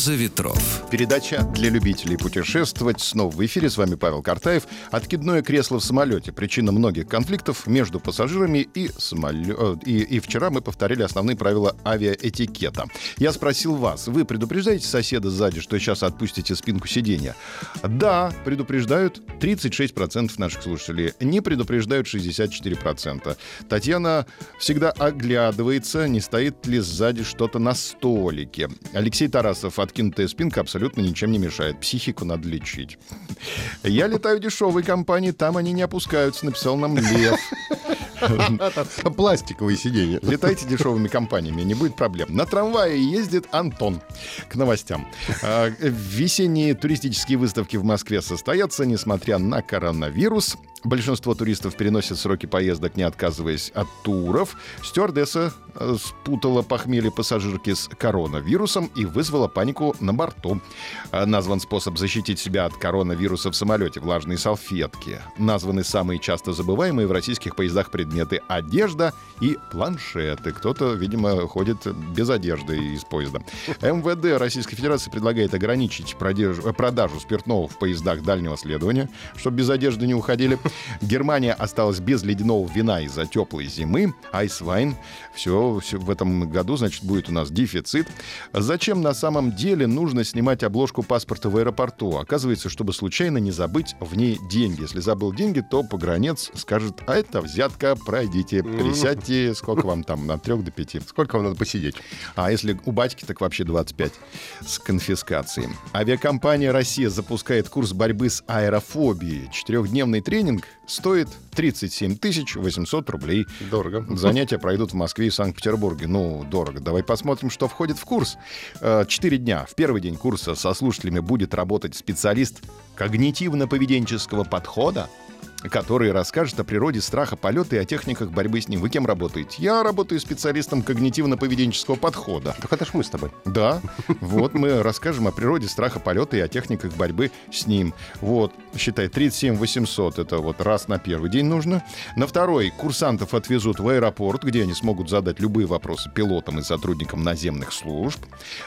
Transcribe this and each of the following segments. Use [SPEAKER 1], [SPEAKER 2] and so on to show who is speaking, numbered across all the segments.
[SPEAKER 1] «Роза ветров».
[SPEAKER 2] Передача для любителей путешествовать. Снова в эфире. С вами Павел Картаев. Откидное кресло в самолете. Причина многих конфликтов между пассажирами и самолет. И, и вчера мы повторили основные правила авиаэтикета. Я спросил вас, вы предупреждаете соседа сзади, что сейчас отпустите спинку сиденья? Да, предупреждают 36% наших слушателей. Не предупреждают 64%. Татьяна всегда оглядывается, не стоит ли сзади что-то на столике. Алексей Тарас матрасов откинутая спинка абсолютно ничем не мешает. Психику надо лечить. Я летаю дешевой компании, там они не опускаются, написал нам Лев.
[SPEAKER 3] Пластиковые сиденья.
[SPEAKER 2] Летайте дешевыми компаниями, не будет проблем. На трамвае ездит Антон. К новостям. А, весенние туристические выставки в Москве состоятся, несмотря на коронавирус. Большинство туристов переносят сроки поездок, не отказываясь от туров. Стюардесса э, спутала похмелье пассажирки с коронавирусом и вызвала панику на борту. Э, назван способ защитить себя от коронавируса в самолете. Влажные салфетки. Названы самые часто забываемые в российских поездах предметы одежда и планшеты. Кто-то, видимо, ходит без одежды из поезда. МВД Российской Федерации предлагает ограничить продажу, спиртного в поездах дальнего следования, чтобы без одежды не уходили. Германия осталась без ледяного вина из-за теплой зимы. Айсвайн. Все, все в этом году, значит, будет у нас дефицит. Зачем на самом деле нужно снимать обложку паспорта в аэропорту? Оказывается, чтобы случайно не забыть в ней деньги. Если забыл деньги, то погранец скажет, а это взятка, пройдите, присядьте, сколько вам там, на трех до пяти.
[SPEAKER 3] Сколько вам надо посидеть?
[SPEAKER 2] А если у батьки, так вообще 25 с конфискацией. Авиакомпания «Россия» запускает курс борьбы с аэрофобией. Четырехдневный тренинг тренинг стоит 37 800 рублей.
[SPEAKER 3] Дорого.
[SPEAKER 2] Занятия пройдут в Москве и Санкт-Петербурге. Ну, дорого. Давай посмотрим, что входит в курс. Э, четыре дня. В первый день курса со слушателями будет работать специалист когнитивно-поведенческого подхода, который расскажет о природе страха полета и о техниках борьбы с ним. Вы кем работаете? Я работаю специалистом когнитивно-поведенческого подхода.
[SPEAKER 3] Так это ж мы с тобой.
[SPEAKER 2] Да. Вот мы расскажем о природе страха полета и о техниках борьбы с ним. Вот, считай, 37 800 это вот раз на первый день нужно. На второй курсантов отвезут в аэропорт, где они смогут задать любые вопросы пилотам и сотрудникам наземных служб.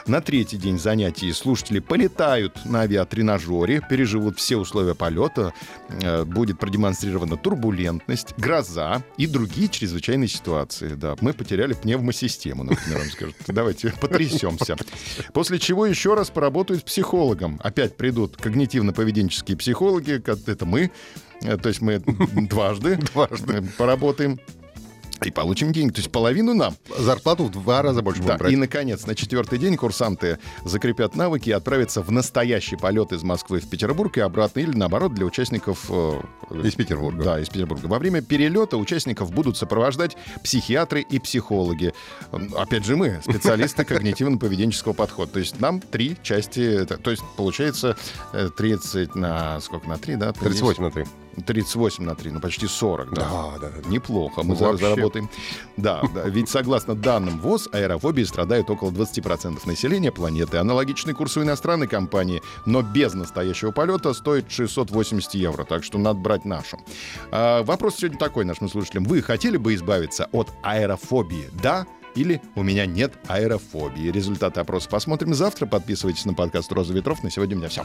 [SPEAKER 2] На третий день занятий слушатели полетают на авиатренажере, переживут все условия полета, э, будет продемонстрировано продемонстрирована турбулентность, гроза и другие чрезвычайные ситуации. Да, мы потеряли пневмосистему, например, вам скажут. Давайте потрясемся. После чего еще раз поработают с психологом. Опять придут когнитивно-поведенческие психологи, это мы, э, то есть мы дважды, дважды поработаем и получим деньги. То есть половину нам.
[SPEAKER 3] Зарплату в два раза больше
[SPEAKER 2] да. брать. И, наконец, на четвертый день курсанты закрепят навыки и отправятся в настоящий полет из Москвы в Петербург и обратно, или наоборот, для участников... Э,
[SPEAKER 3] из Петербурга.
[SPEAKER 2] Да, из Петербурга. Во время перелета участников будут сопровождать психиатры и психологи. Опять же мы, специалисты когнитивно-поведенческого подхода. То есть нам три части... То есть получается 30 э, на... Сколько? На 3, да?
[SPEAKER 3] 38 на 3.
[SPEAKER 2] 38 на 3, ну почти 40, да.
[SPEAKER 3] Да, да. да.
[SPEAKER 2] Неплохо, мы ну, заработаем. Да, да, ведь согласно данным ВОЗ, аэрофобией страдают около 20% населения планеты. Аналогичный курс у иностранной компании, но без настоящего полета стоит 680 евро, так что надо брать нашу. А, вопрос сегодня такой нашим слушателям. Вы хотели бы избавиться от аэрофобии? Да? или «У меня нет аэрофобии». Результаты опроса посмотрим завтра. Подписывайтесь на подкаст «Роза ветров». На сегодня у меня все.